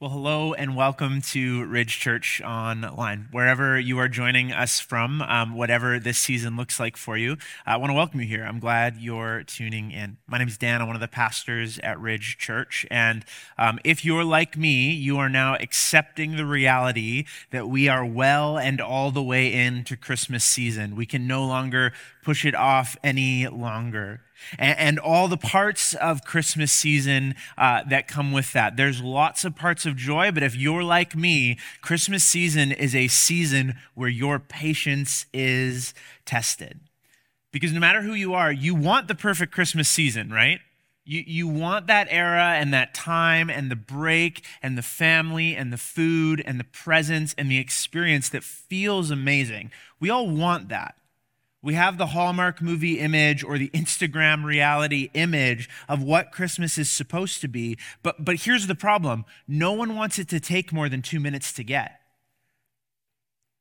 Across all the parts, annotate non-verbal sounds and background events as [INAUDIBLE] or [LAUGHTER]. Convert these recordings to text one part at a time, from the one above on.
Well, hello and welcome to Ridge Church Online. Wherever you are joining us from, um, whatever this season looks like for you, I want to welcome you here. I'm glad you're tuning in. My name is Dan. I'm one of the pastors at Ridge Church. And um, if you're like me, you are now accepting the reality that we are well and all the way into Christmas season. We can no longer push it off any longer and, and all the parts of Christmas season uh, that come with that. There's lots of parts of joy, but if you're like me, Christmas season is a season where your patience is tested. Because no matter who you are, you want the perfect Christmas season, right? You, you want that era and that time and the break and the family and the food and the presents and the experience that feels amazing. We all want that. We have the Hallmark movie image or the Instagram reality image of what Christmas is supposed to be. But, but here's the problem no one wants it to take more than two minutes to get.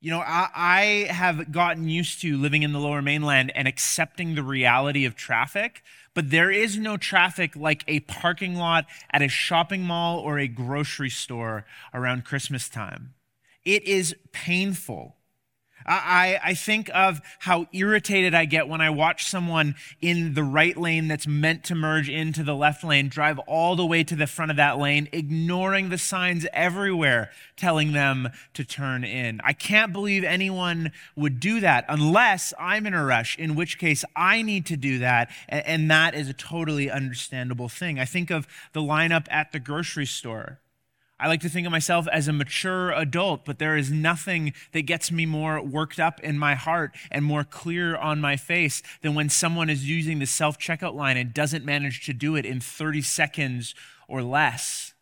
You know, I, I have gotten used to living in the lower mainland and accepting the reality of traffic, but there is no traffic like a parking lot at a shopping mall or a grocery store around Christmas time. It is painful. I, I think of how irritated I get when I watch someone in the right lane that's meant to merge into the left lane drive all the way to the front of that lane, ignoring the signs everywhere telling them to turn in. I can't believe anyone would do that unless I'm in a rush, in which case I need to do that. And that is a totally understandable thing. I think of the lineup at the grocery store. I like to think of myself as a mature adult, but there is nothing that gets me more worked up in my heart and more clear on my face than when someone is using the self checkout line and doesn't manage to do it in 30 seconds or less.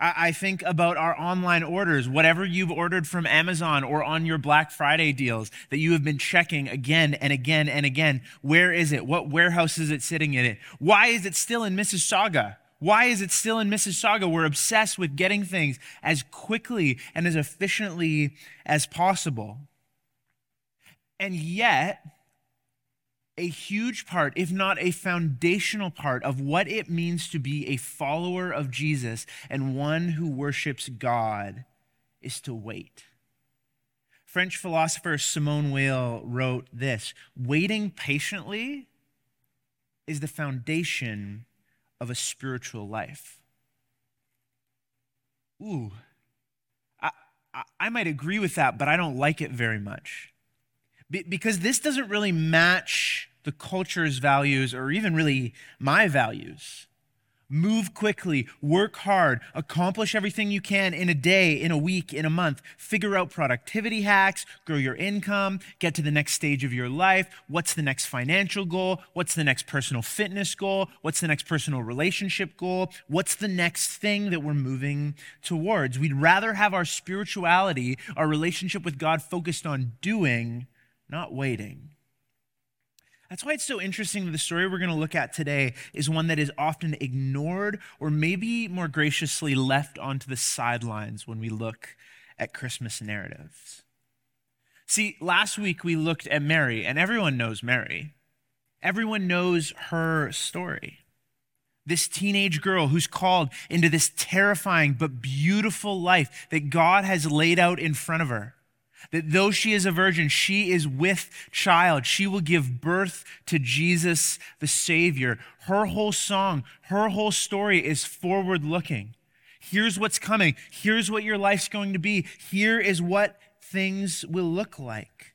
I think about our online orders, whatever you've ordered from Amazon or on your Black Friday deals that you have been checking again and again and again. Where is it? What warehouse is it sitting in it? Why is it still in Mississauga? Why is it still in Mississauga? We're obsessed with getting things as quickly and as efficiently as possible. And yet, a huge part, if not a foundational part, of what it means to be a follower of Jesus and one who worships God is to wait. French philosopher Simone Weil wrote this Waiting patiently is the foundation of a spiritual life. Ooh, I, I, I might agree with that, but I don't like it very much. Be, because this doesn't really match the culture's values or even really my values. Move quickly, work hard, accomplish everything you can in a day, in a week, in a month. Figure out productivity hacks, grow your income, get to the next stage of your life. What's the next financial goal? What's the next personal fitness goal? What's the next personal relationship goal? What's the next thing that we're moving towards? We'd rather have our spirituality, our relationship with God focused on doing, not waiting. That's why it's so interesting that the story we're going to look at today is one that is often ignored or maybe more graciously left onto the sidelines when we look at Christmas narratives. See, last week we looked at Mary, and everyone knows Mary. Everyone knows her story. This teenage girl who's called into this terrifying but beautiful life that God has laid out in front of her. That though she is a virgin, she is with child. She will give birth to Jesus the Savior. Her whole song, her whole story is forward looking. Here's what's coming. Here's what your life's going to be. Here is what things will look like.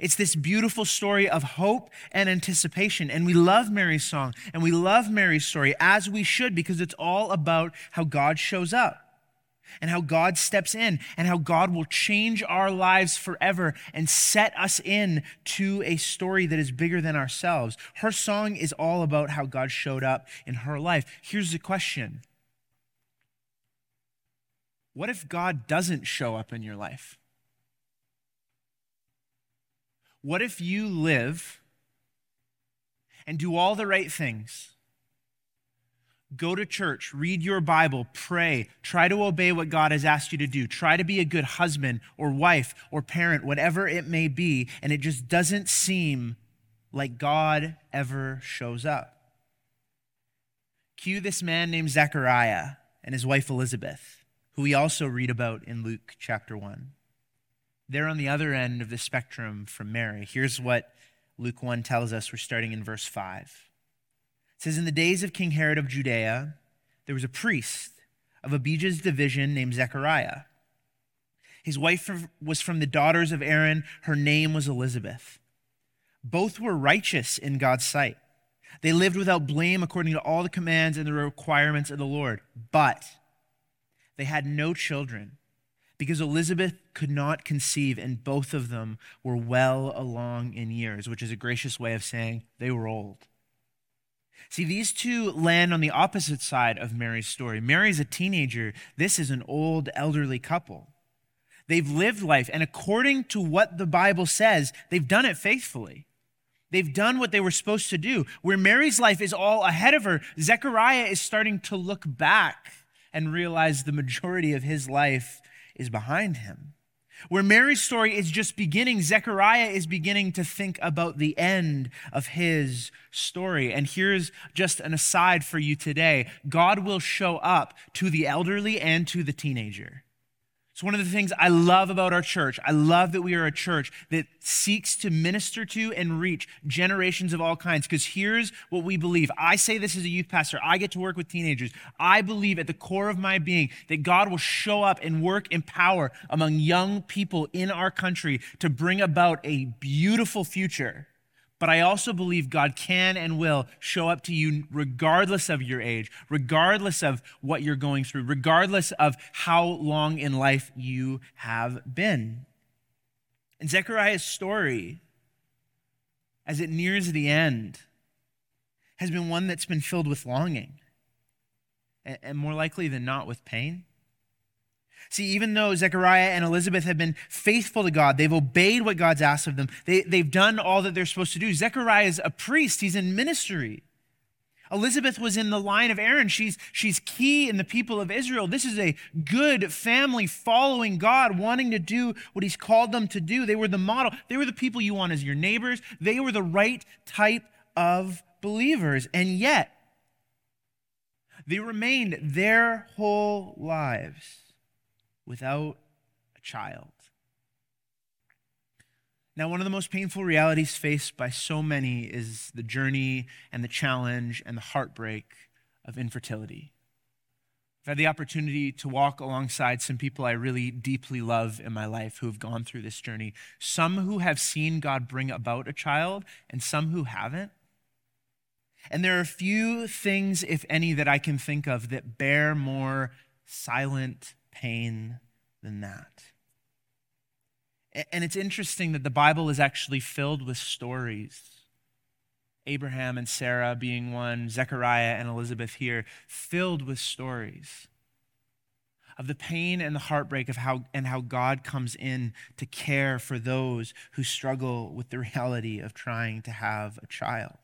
It's this beautiful story of hope and anticipation. And we love Mary's song and we love Mary's story as we should because it's all about how God shows up and how God steps in and how God will change our lives forever and set us in to a story that is bigger than ourselves. Her song is all about how God showed up in her life. Here's the question What if God doesn't show up in your life? What if you live and do all the right things? Go to church, read your Bible, pray, try to obey what God has asked you to do. Try to be a good husband or wife or parent, whatever it may be, and it just doesn't seem like God ever shows up. Cue this man named Zechariah and his wife Elizabeth. who we also read about in Luke chapter 1. They're on the other end of the spectrum from Mary. Here's what Luke 1 tells us. We're starting in verse 5. Says, In the days of King Herod of Judea, there was a priest of Abijah's division named Zechariah. His wife was from the daughters of Aaron. Her name was Elizabeth. Both were righteous in God's sight. They lived without blame according to all the commands and the requirements of the Lord. But they had no children because Elizabeth could not conceive, and both of them were well along in years, which is a gracious way of saying they were old. See, these two land on the opposite side of Mary's story. Mary's a teenager, this is an old, elderly couple. They've lived life, and according to what the Bible says, they've done it faithfully. They've done what they were supposed to do. Where Mary's life is all ahead of her, Zechariah is starting to look back and realize the majority of his life is behind him. Where Mary's story is just beginning, Zechariah is beginning to think about the end of his story. And here's just an aside for you today God will show up to the elderly and to the teenager. It's one of the things I love about our church. I love that we are a church that seeks to minister to and reach generations of all kinds. Because here's what we believe. I say this as a youth pastor. I get to work with teenagers. I believe at the core of my being that God will show up and work in power among young people in our country to bring about a beautiful future but I also believe God can and will show up to you regardless of your age, regardless of what you're going through, regardless of how long in life you have been. And Zechariah's story, as it nears the end, has been one that's been filled with longing, and more likely than not with pain. See, even though Zechariah and Elizabeth have been faithful to God, they've obeyed what God's asked of them, they, they've done all that they're supposed to do. Zechariah is a priest, he's in ministry. Elizabeth was in the line of Aaron. She's, she's key in the people of Israel. This is a good family following God, wanting to do what he's called them to do. They were the model. They were the people you want as your neighbors. They were the right type of believers. And yet, they remained their whole lives without a child. Now, one of the most painful realities faced by so many is the journey and the challenge and the heartbreak of infertility. I've had the opportunity to walk alongside some people I really deeply love in my life who have gone through this journey. Some who have seen God bring about a child, and some who haven't. And there are few things, if any, that I can think of that bear more silent pain than that. And it's interesting that the Bible is actually filled with stories. Abraham and Sarah being one, Zechariah and Elizabeth here, filled with stories of the pain and the heartbreak of how and how God comes in to care for those who struggle with the [LAUGHS] reality of trying to have a child.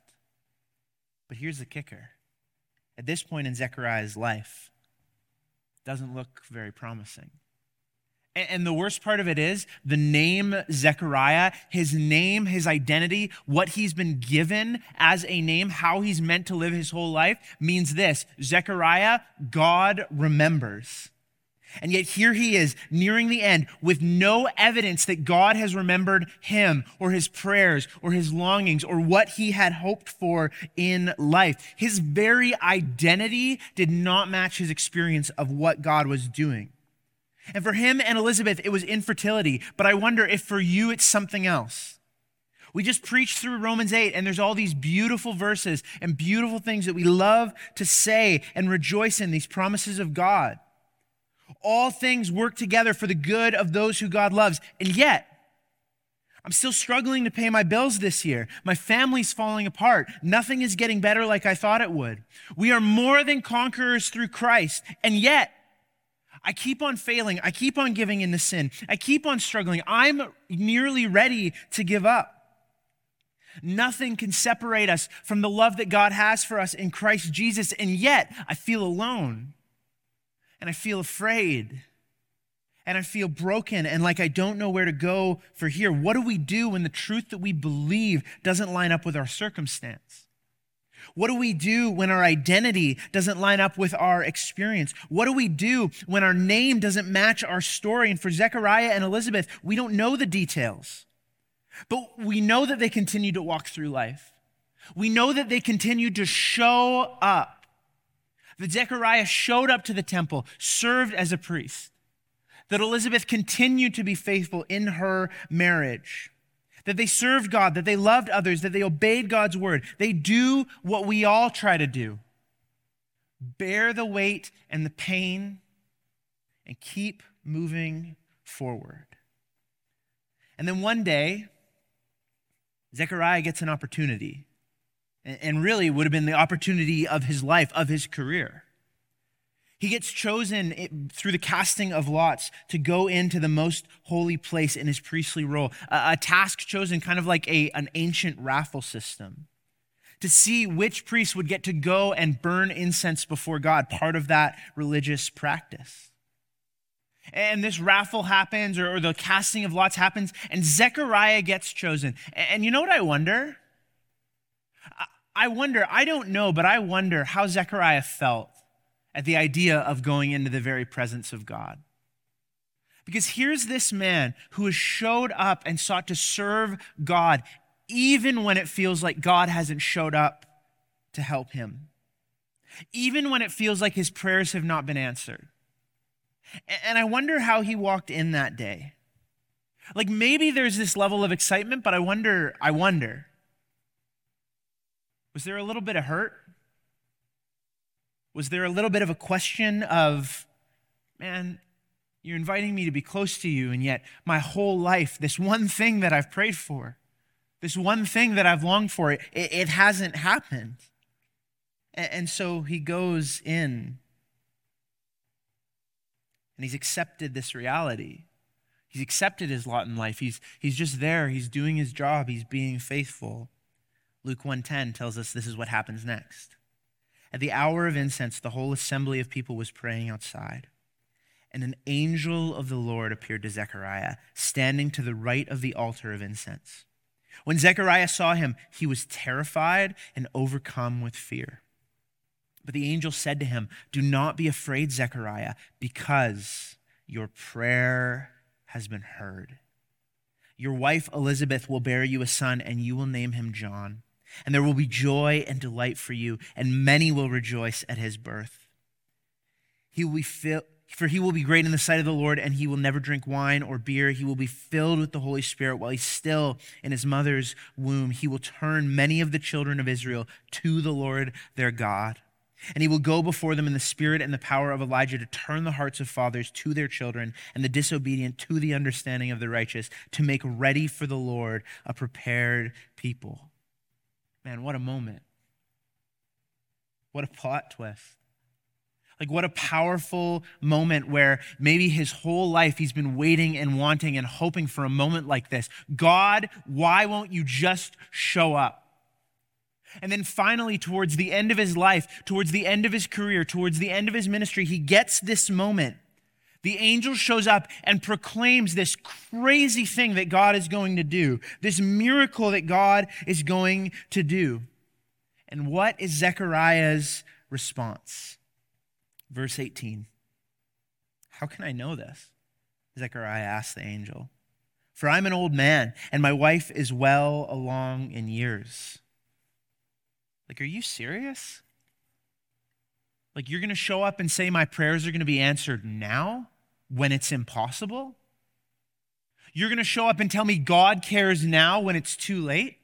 But here's the kicker. At this point in Zechariah's life, doesn't look very promising. And the worst part of it is the name Zechariah, his name, his identity, what he's been given as a name, how he's meant to live his whole life means this Zechariah, God remembers. And yet here he is nearing the end with no evidence that God has remembered him or his prayers or his longings or what he had hoped for in life. His very identity did not match his experience of what God was doing. And for him and Elizabeth, it was infertility. But I wonder if for you it's something else. We just preached through Romans 8, and there's all these beautiful verses and beautiful things that we love to say and rejoice in, these promises of God. All things work together for the good of those who God loves. And yet, I'm still struggling to pay my bills this year. My family's falling apart. Nothing is getting better like I thought it would. We are more than conquerors through Christ. And yet, I keep on failing. I keep on giving into sin. I keep on struggling. I'm nearly ready to give up. Nothing can separate us from the love that God has for us in Christ Jesus. And yet, I feel alone and I feel afraid and I feel broken and like I don't know where to go for here. What do we do when the truth that we believe doesn't line up with our circumstance? What do we do when our identity doesn't line up with our experience? What do we do when our name doesn't match our story? And for Zechariah and Elizabeth, we don't know the details, but we know that they continue to walk through life. We know that they continue to show up. That Zechariah showed up to the temple, served as a priest. That Elizabeth continued to be faithful in her marriage that they served God, that they loved others, that they obeyed God's word. They do what we all try to do bear the weight and the pain and keep moving forward. And then one day, Zechariah gets an opportunity, and really would have been the opportunity of his life, of his career. He gets chosen through the casting of lots to go into the most holy place in his priestly role, a, task chosen kind of like a, an ancient raffle system to see which priest would get to go and burn incense before God, part of that religious practice. And this raffle happens, or, the casting of lots happens, and Zechariah gets chosen. And you know what I wonder? I, wonder, I don't know, but I wonder how Zechariah felt at the idea of going into the very presence of God. Because here's this man who has showed up and sought to serve God even when it feels like God hasn't showed up to help him, even when it feels like his prayers have not been answered. And I wonder how he walked in that day. Like maybe there's this level of excitement, but I wonder, I wonder, was there a little bit of hurt? Was there a little bit of a question of, man, you're inviting me to be close to you, and yet my whole life, this one thing that I've prayed for, this one thing that I've longed for, it, it hasn't happened. And, and so he goes in and he's accepted this reality. He's accepted his lot in life. He's, he's just there. He's doing his job. He's being faithful. Luke 1:10 tells us this is what happens next. At the hour of incense, the whole assembly of people was praying outside. And an angel of the Lord appeared to Zechariah, standing to the right of the altar of incense. When Zechariah saw him, he was terrified and overcome with fear. But the angel said to him, Do not be afraid, Zechariah, because your prayer has been heard. Your wife Elizabeth will bear you a son, and you will name him John and there will be joy and delight for you, and many will rejoice at his birth. He will be filled, for he will be great in the sight of the Lord, and he will never drink wine or beer. He will be filled with the Holy Spirit while he's still in his mother's womb. He will turn many of the children of Israel to the Lord their God. And he will go before them in the spirit and the power of Elijah to turn the hearts of fathers to their children and the disobedient to the understanding of the righteous, to make ready for the Lord a prepared people. Man, what a moment. What a plot twist. Like, what a powerful moment where maybe his whole life he's been waiting and wanting and hoping for a moment like this. God, why won't you just show up? And then finally, towards the end of his life, towards the end of his career, towards the end of his ministry, he gets this moment the angel shows up and proclaims this crazy thing that God is going to do, this miracle that God is going to do. And what is Zechariah's response? Verse 18 How can I know this? Zechariah asked the angel. For I'm an old man, and my wife is well along in years. Like, are you serious? Like, you're going to show up and say my prayers are going to be answered now when it's impossible? You're going to show up and tell me God cares now when it's too late?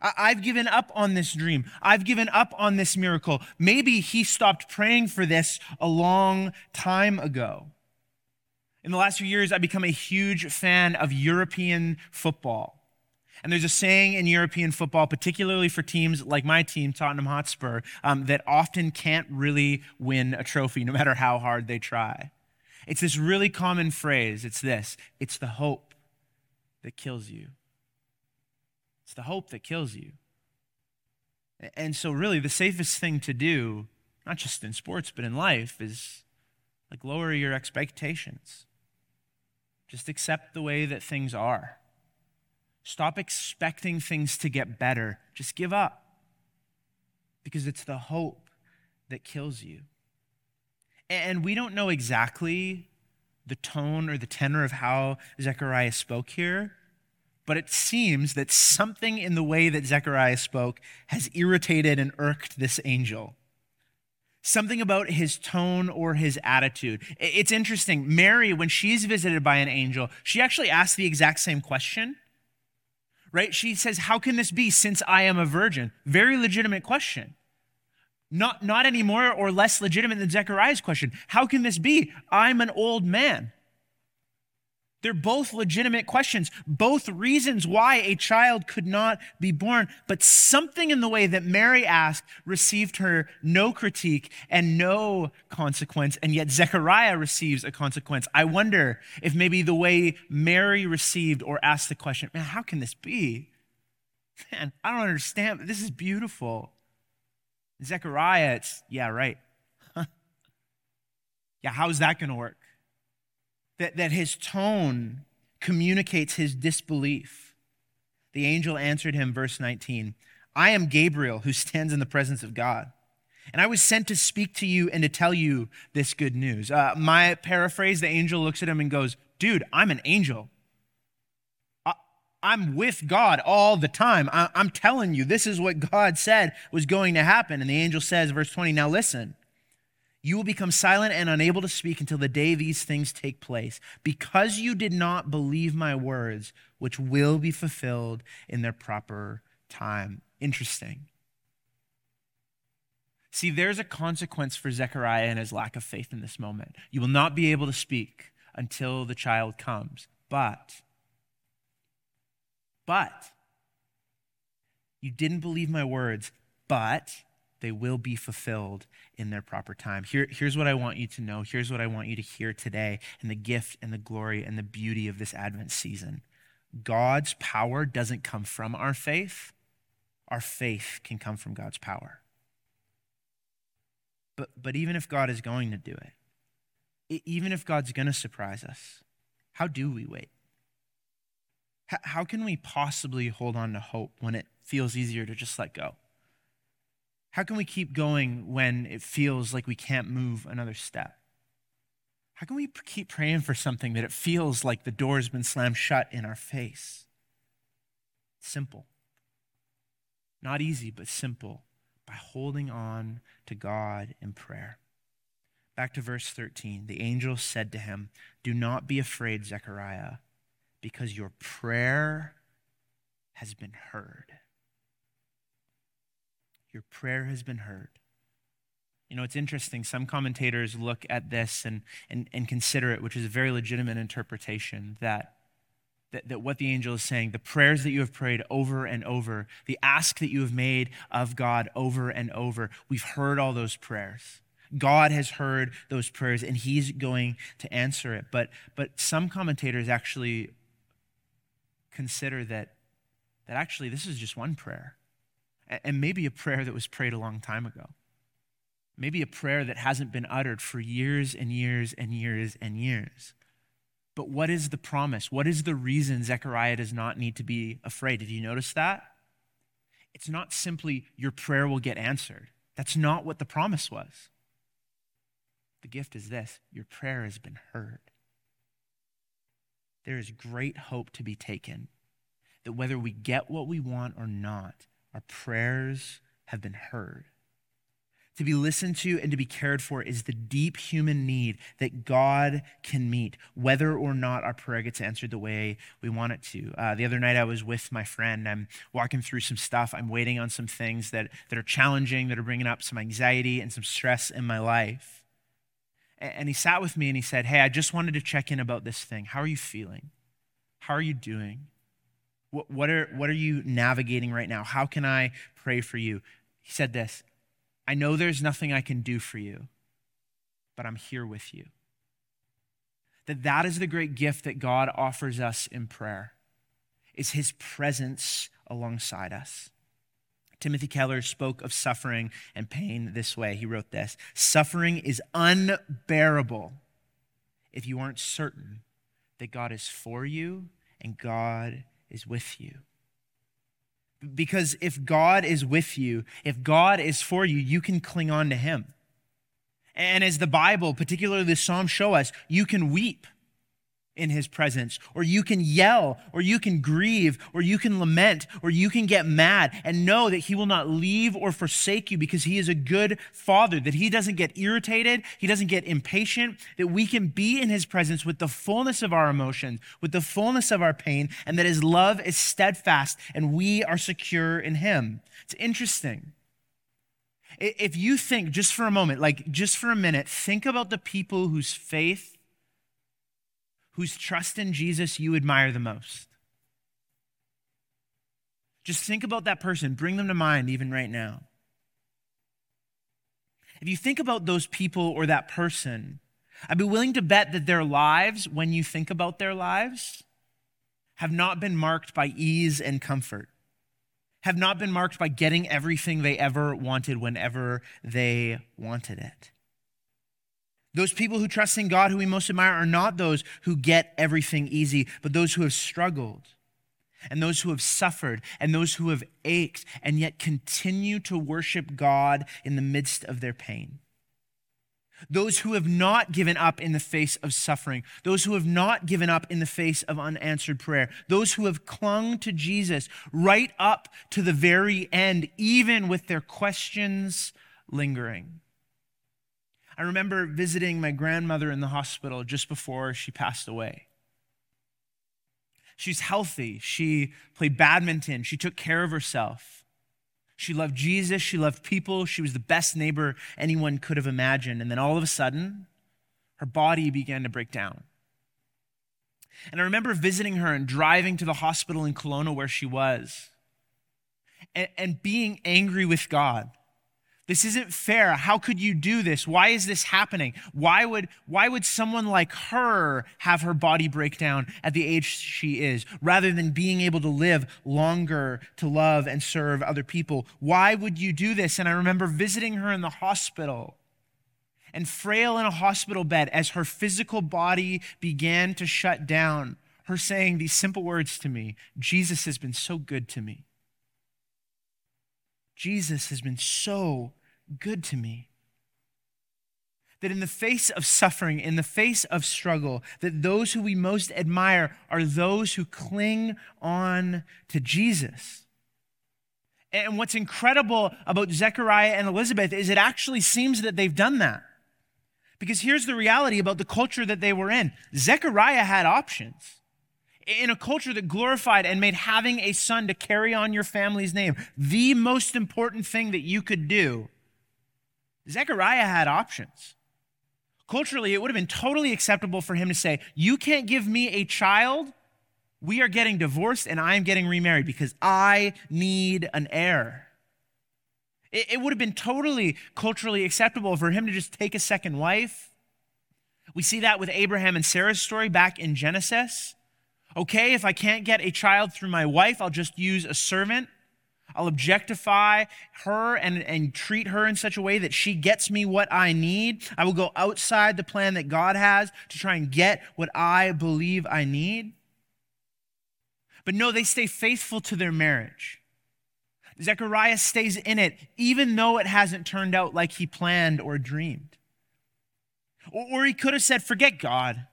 I've given up on this dream. I've given up on this miracle. Maybe he stopped praying for this a long time ago. In the last few years, I've become a huge fan of European football. And there's a saying in European football, particularly for teams like my team, Tottenham Hotspur, um, that often can't really win a trophy no matter how hard they try. It's this really common phrase. It's this it's the hope that kills you. It's the hope that kills you. And so, really, the safest thing to do, not just in sports, but in life, is like lower your expectations. Just accept the way that things are. Stop expecting things to get better. Just give up. because it's the hope that kills you. And we don't know exactly the tone or the tenor of how Zechariah spoke here, but it seems that something in the way that Zechariah spoke has irritated and irked this angel. Something about his tone or his attitude. It's interesting. Mary, when she's visited by an angel, she actually asks the exact same question, right? She says, How can this be since I am a virgin? Very legitimate question. Not, not any more or less legitimate than Zechariah's question. How can this be? I'm an old man. They're both legitimate questions, both reasons why a child could not be born. But something in the way that Mary asked received her no critique and no consequence, and yet Zechariah receives a consequence. I wonder if maybe the way Mary received or asked the question, man, how can this be? Man, I don't understand, this is beautiful. Zechariah, it's, yeah, right. [LAUGHS] yeah, how's that going to work? That, that his tone communicates his disbelief. The angel answered him, verse 19 I am Gabriel who stands in the presence of God. And I was sent to speak to you and to tell you this good news. Uh, my paraphrase, the angel looks at him and goes, Dude, I'm an angel. I'm with God all the time. I, am telling you, this is what God said was going to happen. And the angel says, verse 20, now listen, you will become silent and unable to speak until the day these things take place, because you did not believe my words, which will be fulfilled in their proper time. Interesting. See, there's a consequence for Zechariah and his lack of faith in this moment. You will not be able to speak until the child comes. But but you didn't believe my words, but they will be fulfilled in their proper time. Here, here's what I want you to know. Here's what I want you to hear today, and the gift and the glory and the beauty of this Advent season. God's power doesn't come from our faith, our faith can come from God's power. But, but even if God is going to do it, even if God's going to surprise us, how do we wait? How can we possibly hold on to hope when it feels easier to just let go? How can we keep going when it feels like we can't move another step? How can we keep praying for something that it feels like the door's been slammed shut in our face? Simple. Not easy, but simple by holding on to God in prayer. Back to verse 13. The angel said to him, Do not be afraid, Zechariah because your prayer has been heard. Your prayer has been heard. You know, it's interesting. Some commentators look at this and, and, and consider it, which is a very legitimate interpretation, that, that, that what the angel is saying, the prayers that you have prayed over and over, the ask that you have made of God over and over, we've heard all those prayers. God has heard those prayers and he's going to answer it. But, but some commentators actually consider that, that actually this is just one prayer. And maybe a prayer that was prayed a long time ago. Maybe a prayer that hasn't been uttered for years and years and years and years. But what is the promise? What is the reason Zechariah does not need to be afraid? Did you notice that? It's not simply your prayer will get answered. That's not what the promise was. The gift is this your prayer has been heard there is great hope to be taken that whether we get what we want or not, our prayers have been heard. To be listened to and to be cared for is the deep human need that God can meet, whether or not our prayer gets answered the way we want it to. Uh, the other night, I was with my friend. I'm walking through some stuff. I'm waiting on some things that, that are challenging, that are bringing up some anxiety and some stress in my life. And he sat with me and he said, Hey, I just wanted to check in about this thing. How are you feeling? How are you doing? What, what, are, what are you navigating right now? How can I pray for you? He said this I know there's nothing I can do for you, but I'm here with you. That that is the great gift that God offers us in prayer is his presence alongside us. Timothy Keller spoke of suffering and pain this way. He wrote this Suffering is unbearable if you aren't certain that God is for you and God is with you. Because if God is with you, if God is for you, you can cling on to him. And as the Bible, particularly the Psalms, show us, you can weep in his presence, or you can yell, or you can grieve, or you can lament, or you can get mad and know that he will not leave or forsake you because he is a good father, that he doesn't get irritated, he doesn't get impatient, that we can be in his presence with the fullness of our emotions, with the fullness of our pain, and that his love is steadfast and we are secure in him. It's interesting. If you think just for a moment, like just for a minute, think about the people whose faith whose trust in Jesus you admire the most. Just think about that person, bring them to mind even right now. If you think about those people or that person, I'd be willing to bet that their lives, when you think about their lives, have not been marked by ease and comfort, have not been marked by getting everything they ever wanted whenever they wanted it. Those people who trust in God, who we most admire, are not those who get everything easy, but those who have struggled and those who have suffered and those who have ached and yet continue to worship God in the midst of their pain. Those who have not given up in the face of suffering, those who have not given up in the face of unanswered prayer, those who have clung to Jesus right up to the very end, even with their questions lingering. I remember visiting my grandmother in the hospital just before she passed away. She's healthy. She played badminton. She took care of herself. She loved Jesus. She loved people. She was the best neighbor anyone could have imagined. And then all of a sudden, her body began to break down. And I remember visiting her and driving to the hospital in Kelowna where she was and, and being angry with God this isn't fair. How could you do this? Why is this happening? Why would, why would someone like her have her body break down at the age she is, rather than being able to live longer to love and serve other people? Why would you do this? And I remember visiting her in the hospital and frail in a hospital bed as her physical body began to shut down, her saying these simple words to me Jesus has been so good to me. Jesus has been so good to me. That in the face of suffering, in the face of struggle, that those who we most admire are those who cling on to Jesus. And what's incredible about Zechariah and Elizabeth is it actually seems that they've done that. Because here's the reality about the culture that they were in Zechariah had options in a culture that glorified and made having a son to carry on your family's name the most important thing that you could do, Zechariah had options. Culturally, it would have been totally acceptable for him to say, You can't give me a child. We are getting divorced and I am getting remarried because I need an heir. It, would have been totally culturally acceptable for him to just take a second wife. We see that with Abraham and Sarah's story back in Genesis. Okay, if I can't get a child through my wife, I'll just use a servant. I'll objectify her and, and treat her in such a way that she gets me what I need. I will go outside the plan that God has to try and get what I believe I need. But no, they stay faithful to their marriage. Zechariah stays in it, even though it hasn't turned out like he planned or dreamed. Or, or he could have said, Forget God.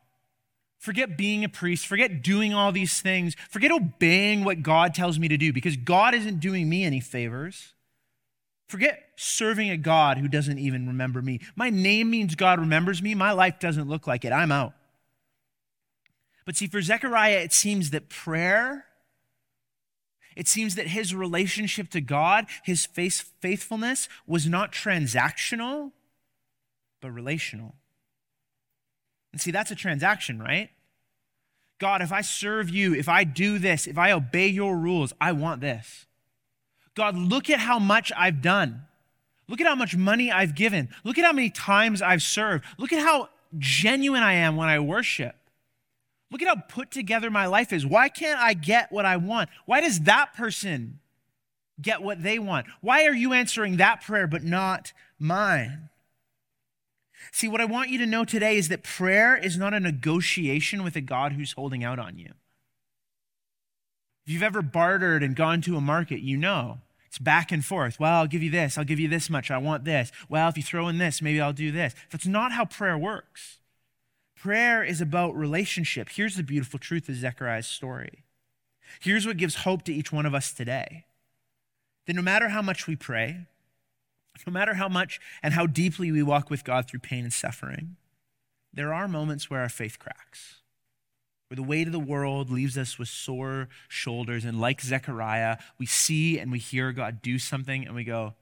Forget being a priest. Forget doing all these things. Forget obeying what God tells me to do because God isn't doing me any favors. Forget serving a God who doesn't even remember me. My name means God remembers me. My life doesn't look like it. I'm out. But see, for Zechariah, it seems that prayer, it seems that his relationship to God, his faithfulness, was not transactional, but relational. And see, that's a transaction, right? God, if I serve you, if I do this, if I obey your rules, I want this. God, look at how much I've done. Look at how much money I've given. Look at how many times I've served. Look at how genuine I am when I worship. Look at how put together my life is. Why can't I get what I want? Why does that person get what they want? Why are you answering that prayer but not mine? See, what I want you to know today is that prayer is not a negotiation with a God who's holding out on you. If you've ever bartered and gone to a market, you know it's back and forth. Well, I'll give you this. I'll give you this much. I want this. Well, if you throw in this, maybe I'll do this. That's not how prayer works. Prayer is about relationship. Here's the beautiful truth of Zechariah's story. Here's what gives hope to each one of us today that no matter how much we pray, no matter how much and how deeply we walk with God through pain and suffering, there are moments where our faith cracks where the weight of the world leaves us with sore shoulders. And like Zechariah, we see and we hear God do something and we go,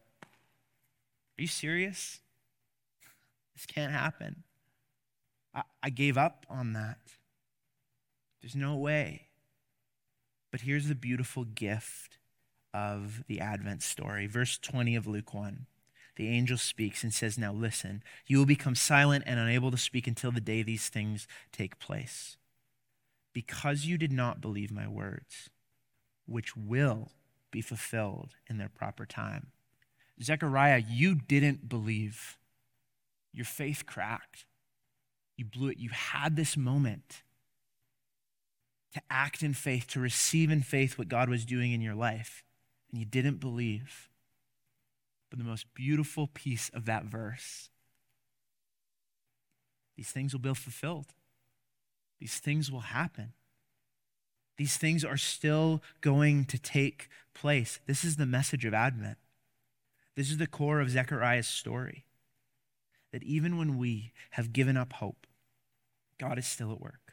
Are you serious? This can't happen. I, I gave up on that. There's no way. But here's the beautiful gift of the Advent story. Verse 20 of Luke 1. The angel speaks and says, Now listen, you will become silent and unable to speak until the day these things take place because you did not believe my words, which will be fulfilled in their proper time. Zechariah, you didn't believe. Your faith cracked. You blew it. You had this moment to act in faith, to receive in faith what God was doing in your life, and you didn't believe. But the most beautiful piece of that verse these things will be fulfilled. These things will happen. These things are still going to take place. This is the message of Advent. This is the core of Zechariah's story. That even when we have given up hope, God is still at work.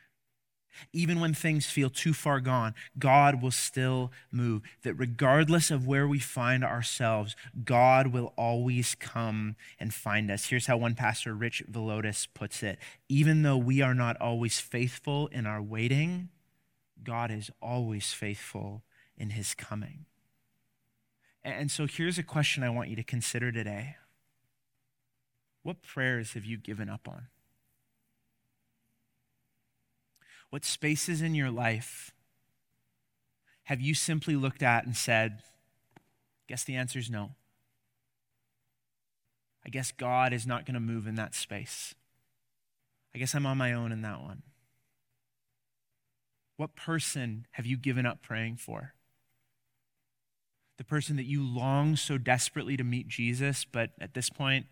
Even when things feel too far gone, God will still move. That regardless of where we find ourselves, God will always come and find us. Here's how one pastor, Rich Villodas, puts it Even though we are not always faithful in our waiting, God is always faithful in his coming. And so here's a question I want you to consider today What prayers have you given up on? What spaces in your life have you simply looked at and said, Guess the answer is no? I guess God is not going to move in that space. I guess I'm on my own in that one. What person have you given up praying for? The person that you long so desperately to meet Jesus, but at this point,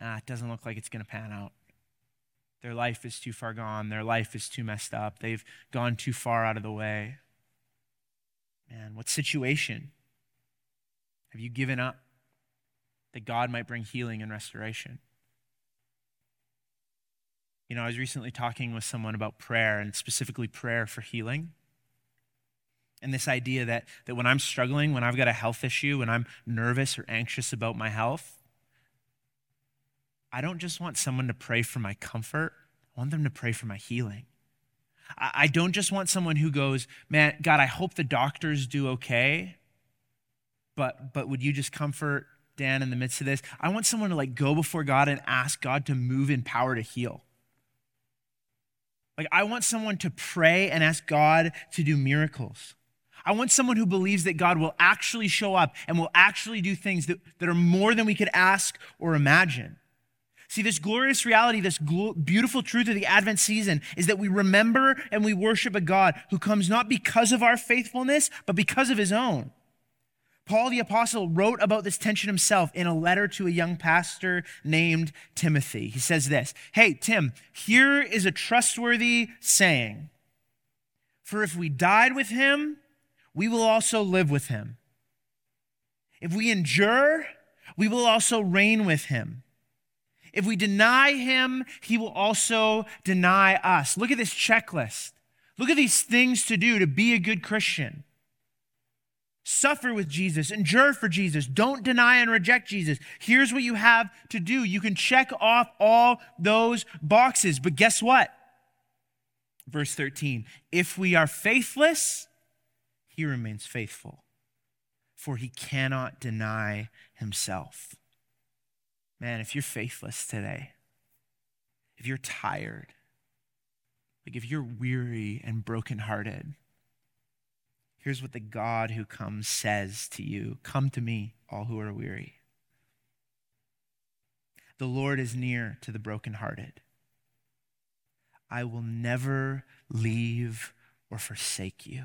ah, it doesn't look like it's going to pan out. Their life is too far gone. Their life is too messed up. They've gone too far out of the way. Man, what situation have you given up that God might bring healing and restoration? You know, I was recently talking with someone about prayer and specifically prayer for healing. And this idea that, that when I'm struggling, when I've got a health issue, when I'm nervous or anxious about my health, I don't just want someone to pray for my comfort, I want them to pray for my healing. I don't just want someone who goes, Man, God, I hope the doctors do okay, but, but would you just comfort Dan in the midst of this? I want someone to like go before God and ask God to move in power to heal. Like, I want someone to pray and ask God to do miracles. I want someone who believes that God will actually show up and will actually do things that, that are more than we could ask or imagine. See, this glorious reality, this beautiful truth of the Advent season is that we remember and we worship a God who comes not because of our faithfulness, but because of his own. Paul the Apostle wrote about this tension himself in a letter to a young pastor named Timothy. He says this Hey, Tim, here is a trustworthy saying For if we died with him, we will also live with him. If we endure, we will also reign with him. If we deny him, he will also deny us. Look at this checklist. Look at these things to do to be a good Christian. Suffer with Jesus, endure for Jesus, don't deny and reject Jesus. Here's what you have to do. You can check off all those boxes, but guess what? Verse 13 If we are faithless, he remains faithful, for he cannot deny himself. Man, if you're faithless today, if you're tired, like if you're weary and brokenhearted, here's what the God who comes says to you Come to me, all who are weary. The Lord is near to the brokenhearted. I will never leave or forsake you.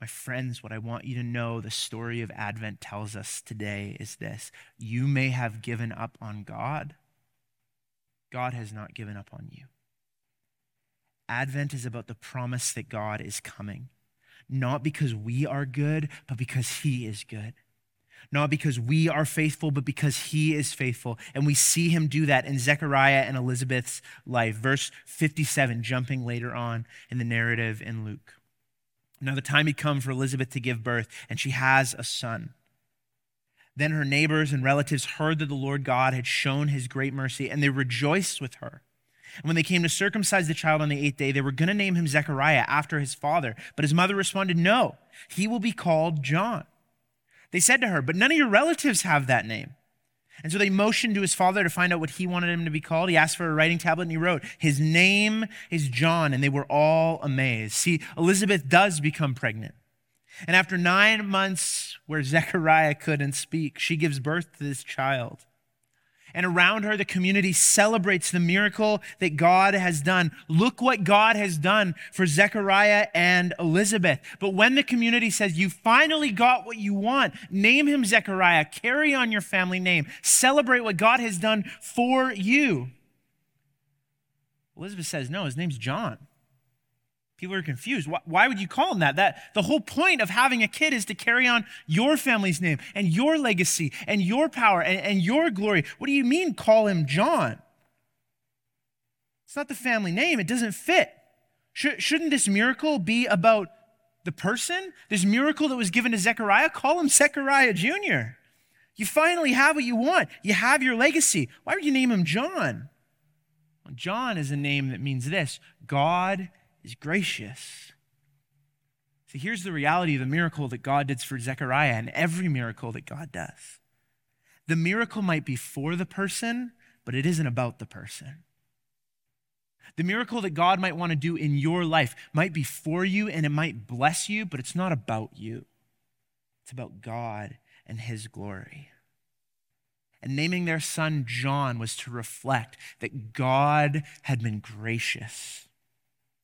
My friends, what I want you to know the story of Advent tells us today is this you may have given up on God, God has not given up on you. Advent is about the promise that God is coming, not because we are good, but because He is good. Not because we are faithful, but because He is faithful. And we see Him do that in Zechariah and Elizabeth's life. Verse 57, jumping later on in the narrative in Luke. Now the time had come for Elizabeth to give birth, and she has a son. Then her neighbors and relatives heard that the Lord God had shown his great mercy, and they rejoiced with her. And when they came to circumcise the child on the eighth day, they were going to name him Zechariah after his father. But his mother responded, No, he will be called John. They said to her, But none of your relatives have that name. And so they motioned to his father to find out what he wanted him to be called. He asked for a writing tablet and he wrote, His name is John. And they were all amazed. See, Elizabeth does become pregnant. And after nine months where Zechariah couldn't speak, she gives birth to this child. And around her, the community celebrates the miracle that God has done. Look what God has done for Zechariah and Elizabeth. But when the community says, You finally got what you want, name him Zechariah, carry on your family name, celebrate what God has done for you. Elizabeth says, No, his name's John. People are confused. Why would you call him that? That the whole point of having a kid is to carry on your family's name and your legacy and your power and, and your glory. What do you mean call him John? It's not the family name. It doesn't fit. Shouldn't this miracle be about the person? This miracle that was given to Zechariah, call him Zechariah Jr. You finally have what you want. You have your legacy. Why would you name him John? John is a name that means this God is gracious. See, here's the reality of the miracle that God did for Zechariah and every miracle that God does. The miracle might be for the person, but it isn't about the person. The miracle that God might want to do in your life might be for you and it might bless you, but it's not about you. It's about God and His glory. And naming their son John was to reflect that God had been gracious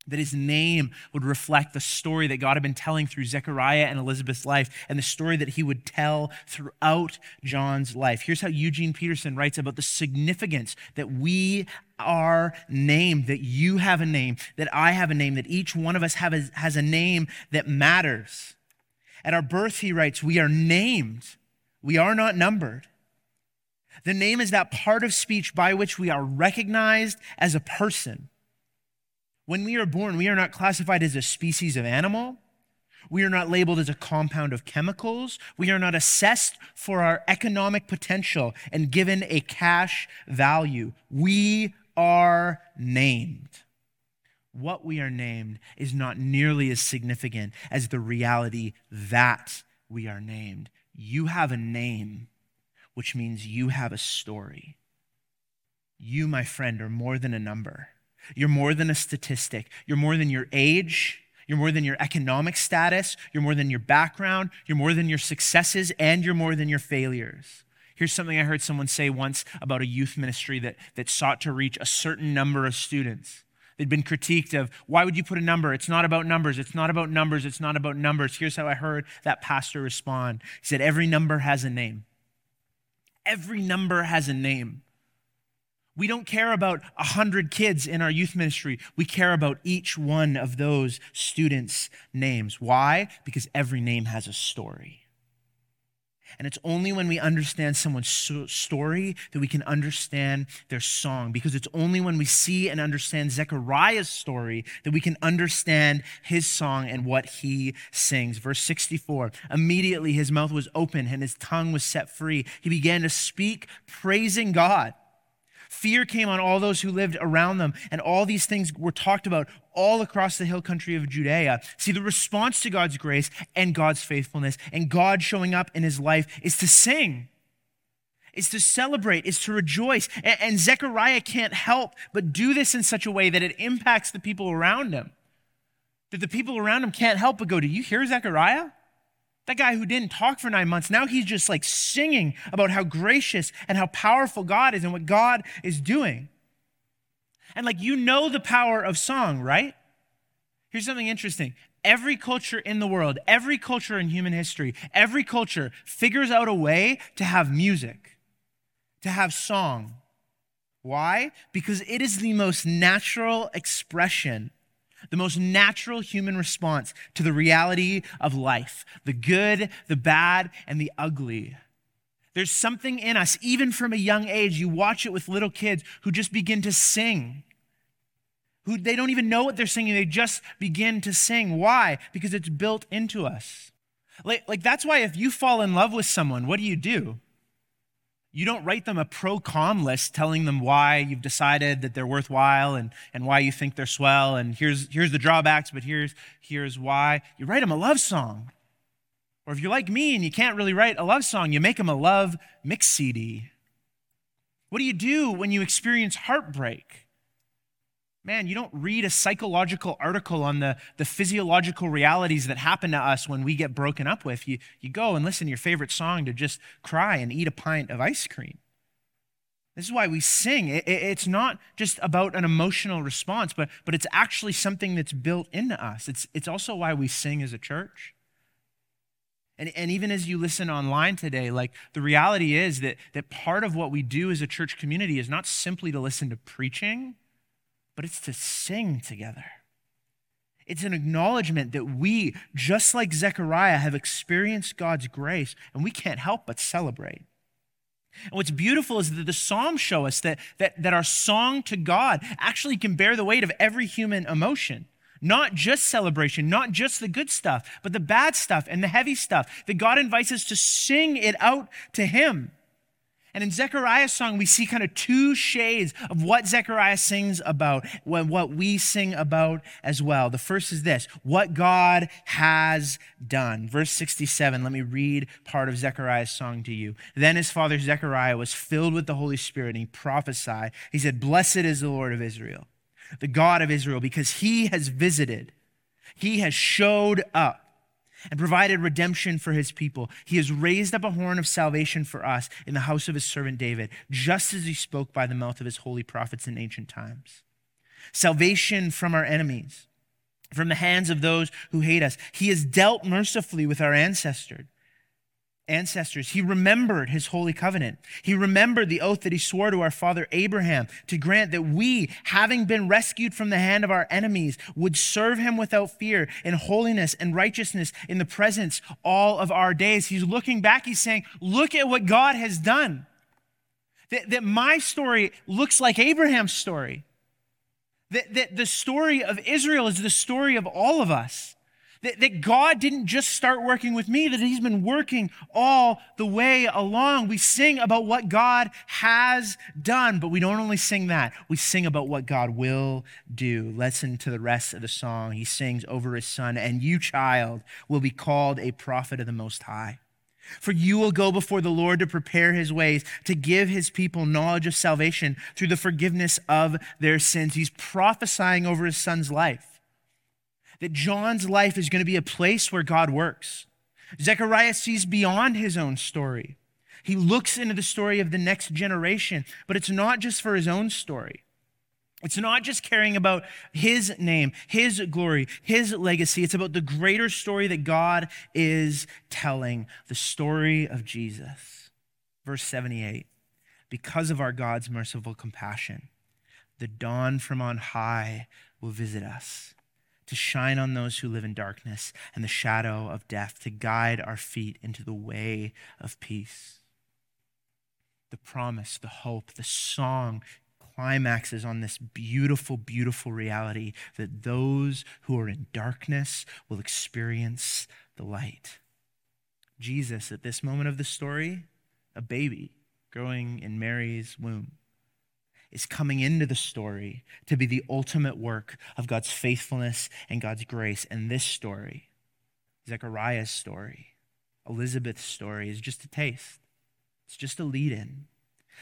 that his name would reflect the story that God had been telling through Zechariah and Elizabeth's life and the story that he would tell throughout John's life. Here's how Eugene Peterson writes about the significance that we are named, that you have a name, that I have a name, that each one of us have a, has a name that matters. At our birth, he writes, we are named, we are not numbered. The name is that part of speech by which we are recognized as a person. When we are born, we are not classified as a species of animal. We are not labeled as a compound of chemicals. We are not assessed for our economic potential and given a cash value. We are named. What we are named is not nearly as significant as the reality that we are named. You have a name, which means you have a story. You, my friend, are more than a number. You're more than a statistic. You're more than your age. You're more than your economic status. You're more than your background. You're more than your successes, and you're more than your failures. Here's something I heard someone say once about a youth ministry that, that sought to reach a certain number of students. They'd been critiqued of, why would you put a number? It's not about numbers. It's not about numbers. It's not about numbers. Here's how I heard that pastor respond. He said, every number has a name. Every number has a name. We don't care about 100 kids in our youth ministry. We care about each one of those students' names. Why? Because every name has a story. And it's only when we understand someone's story that we can understand their song. Because it's only when we see and understand Zechariah's story that we can understand his song and what he sings. Verse 64 Immediately his mouth was open and his tongue was set free. He began to speak, praising God. Fear came on all those who lived around them, and all these things were talked about all across the hill country of Judea. See, the response to God's grace and God's faithfulness and God showing up in his life is to sing, is to celebrate, is to rejoice. And, and Zechariah can't help but do this in such a way that it impacts the people around him. That the people around him can't help but go, Do you hear Zechariah? That guy who didn't talk for nine months, now he's just like singing about how gracious and how powerful God is and what God is doing. And like, you know the power of song, right? Here's something interesting every culture in the world, every culture in human history, every culture figures out a way to have music, to have song. Why? Because it is the most natural expression, the most natural human response to the reality of life the good, the bad, and the ugly. There's something in us, even from a young age. You watch it with little kids who just begin to sing who they don't even know what they're singing, they just begin to sing. Why? Because it's built into us. Like, like that's why if you fall in love with someone, what do you do? You don't write them a pro con list telling them why you've decided that they're worthwhile and, and why you think they're swell and here's, here's the drawbacks, but here's, here's why. You write them a love song. Or if you're like me and you can't really write a love song, you make them a love mix CD. What do you do when you experience heartbreak? Man, you don't read a psychological article on the, the physiological realities that happen to us when we get broken up with. You, you go and listen to your favorite song to just cry and eat a pint of ice cream. This is why we sing. It, it, it's not just about an emotional response, but, but it's actually something that's built into us. It's, it's also why we sing as a church. And, and even as you listen online today, like the reality is that, that part of what we do as a church community is not simply to listen to preaching but it's to sing together. It's an acknowledgement that we, just like Zechariah, have experienced God's grace, and we can't help but celebrate. And what's beautiful is that the Psalms show us that, that, that our song to God actually can bear the weight of every human emotion. Not just celebration, not just the good stuff, but the bad stuff and the heavy stuff. That God invites us to sing it out to Him. And in Zechariah's song, we see kind of two shades of what Zechariah sings about, what we sing about as well. The first is this what God has done. Verse 67, let me read part of Zechariah's song to you. Then his father Zechariah was filled with the Holy Spirit and he prophesied. He said, Blessed is the Lord of Israel, the God of Israel, because he has visited, he has showed up and provided redemption for his people. He has raised up a horn of salvation for us in the house of his servant David, just as he spoke by the mouth of his holy prophets in ancient times. Salvation from our enemies, from the hands of those who hate us. He has dealt mercifully with our ancestors ancestors. He remembered his holy covenant. He remembered the oath that he swore to our father Abraham to grant that we, having been rescued from the hand of our enemies, would serve him without fear in holiness and righteousness in the presence all of our days. He's looking back. He's saying, look at what God has done. That, that my story looks like Abraham's story. That, that the story of Israel is the story of all of us. That, that God didn't just start working with me, that He's been working all the way along. We sing about what God has done, but we don't only sing that, we sing about what God will do. Listen to the rest of the song. He sings over his son, and you, child, will be called a prophet of the Most High. For you will go before the Lord to prepare his ways, to give his people knowledge of salvation through the forgiveness of their sins. He's prophesying over his son's life that John's life is going to be a place where God works. Zechariah sees beyond his own story. He looks into the story of the next generation, but it's not just for his own story. It's not just caring about his name, his glory, his legacy. It's about the greater story that God is telling the story of Jesus. Verse 78 Because of our God's merciful compassion, the dawn from on high will visit us to shine on those who live in darkness and the shadow of death, to guide our feet into the way of peace. The promise, the hope, the song climaxes on this beautiful, beautiful reality that those who are in darkness will experience the light. Jesus, at this moment of the story, a baby growing in Mary's womb is coming into the story to be the ultimate work of God's faithfulness and God's grace. And this story, Zechariah's story, Elizabeth's story, is just a taste. It's just a lead in.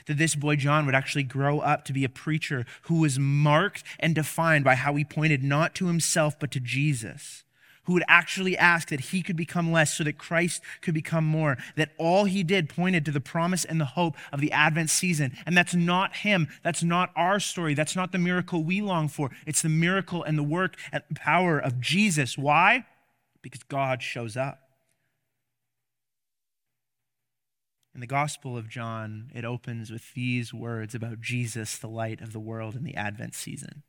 That this boy John would actually grow up to be a preacher who was marked and defined by how he pointed not to himself but to Jesus who would actually ask that he could become less so that Christ could become more. That all he did pointed to the promise and the hope of the Advent season. And that's not him. That's not our story. That's not the miracle we long for. It's the miracle and the work and power of Jesus. Why? because God shows up. In the Gospel of John, it opens with these words about Jesus, the light of the world in the Advent season.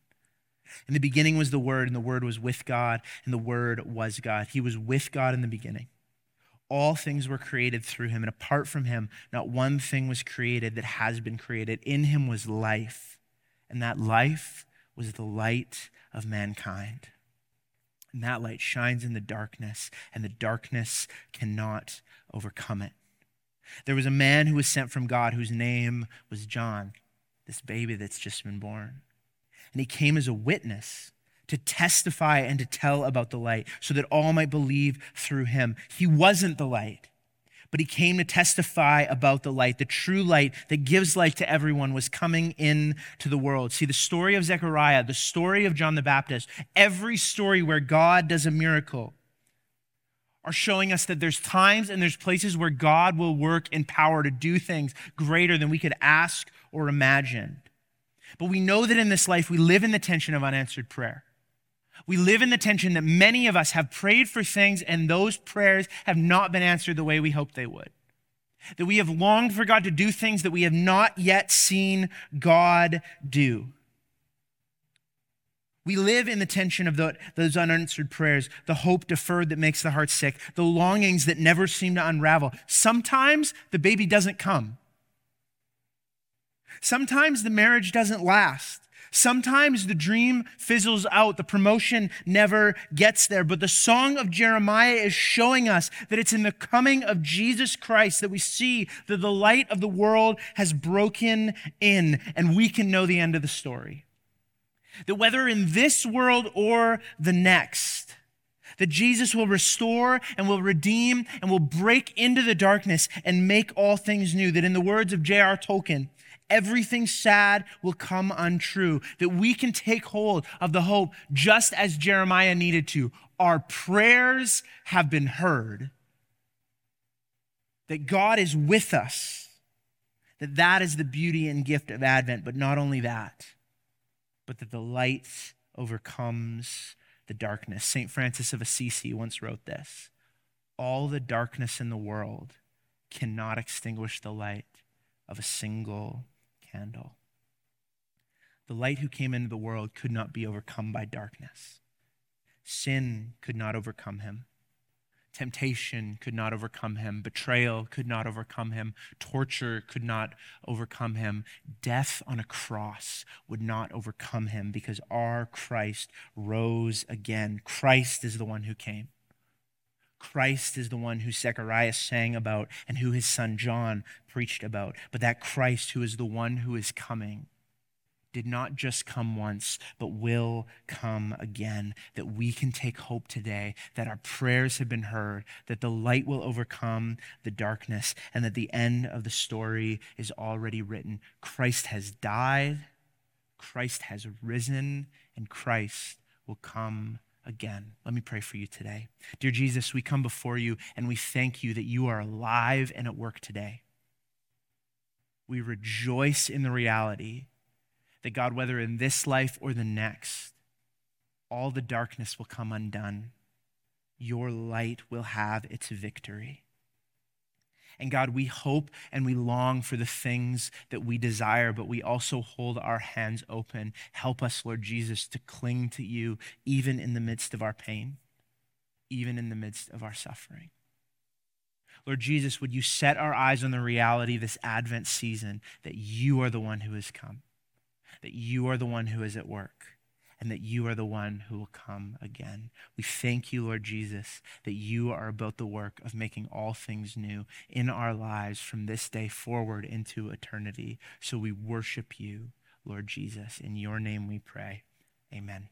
In the beginning was the Word, and the Word was with God, and the Word was God. He was with God in the beginning. All things were created through him, and apart from him, not one thing was created that has been created. In him was life, and that life was the light of mankind. And that light shines in the darkness, and the darkness cannot overcome it. There was a man who was sent from God whose name was John, this baby that's just been born. And he came as a witness to testify and to tell about the light so that all might believe through him. He wasn't the light, but he came to testify about the light. The true light that gives light to everyone was coming in to the world. See, the story of Zechariah, the story of John the Baptist, every story where God does a miracle are showing us that there's times and there's places where God will work in power to do things greater than we could ask or imagine. But we know that in this life we live in the tension of unanswered prayer. We live in the tension that many of us have prayed for things and those prayers have not been answered the way we hoped they would. That we have longed for God to do things that we have not yet seen God do. We live in the tension of the, those unanswered prayers, the hope deferred that makes the heart sick, the longings that never seem to unravel. Sometimes the baby doesn't come. Sometimes the marriage doesn't last. Sometimes the dream fizzles out, the promotion never gets there. But the song of Jeremiah is showing us that it's in the coming of Jesus Christ that we see that the light of the world has broken in and we can know the end of the story. That whether in this world or the next, that Jesus will restore and will redeem and will break into the darkness and make all things new. That in the words of J.R. Tolkien, everything sad will come untrue, that we can take hold of the hope just as Jeremiah needed to. Our prayers have been heard, that God is with us, that that is the beauty and gift of Advent, but not only that, but that the light overcomes the darkness. St. Francis of Assisi once wrote this All the darkness in the world cannot extinguish the light of a single The light who came into the world could not be overcome by darkness. Sin could not overcome him. Temptation could not overcome him. Betrayal could not overcome him. Torture could not overcome him. Death on a cross would not overcome him because our Christ rose again. Christ is the one who came. Christ is the one who Zechariah sang about and who his son John preached about. But that Christ, who is the one who is coming, did not just come once, but will come again. That we can take hope today, that our prayers have been heard, that the light will overcome the darkness, and that the end of the story is already written. Christ has died, Christ has risen, and Christ will come again. Let me pray for you today. Dear Jesus, we come before you and we thank you that you are alive and at work today. We rejoice in the reality that God, whether in this life or the next, all the darkness will come undone. Your light will have its victory. And God, we hope and we long for the things that we desire, but we also hold our hands open. Help us, Lord Jesus, to cling to you even in the midst of our pain, even in the midst of our suffering. Lord Jesus, would you set our eyes on the reality this Advent season that you are the one who has come, that you are the one who is at work and that you are the one who will come again. We thank you, Lord Jesus, that you are about the work of making all things new in our lives from this day forward into eternity. So we worship you, Lord Jesus. In your name we pray. Amen.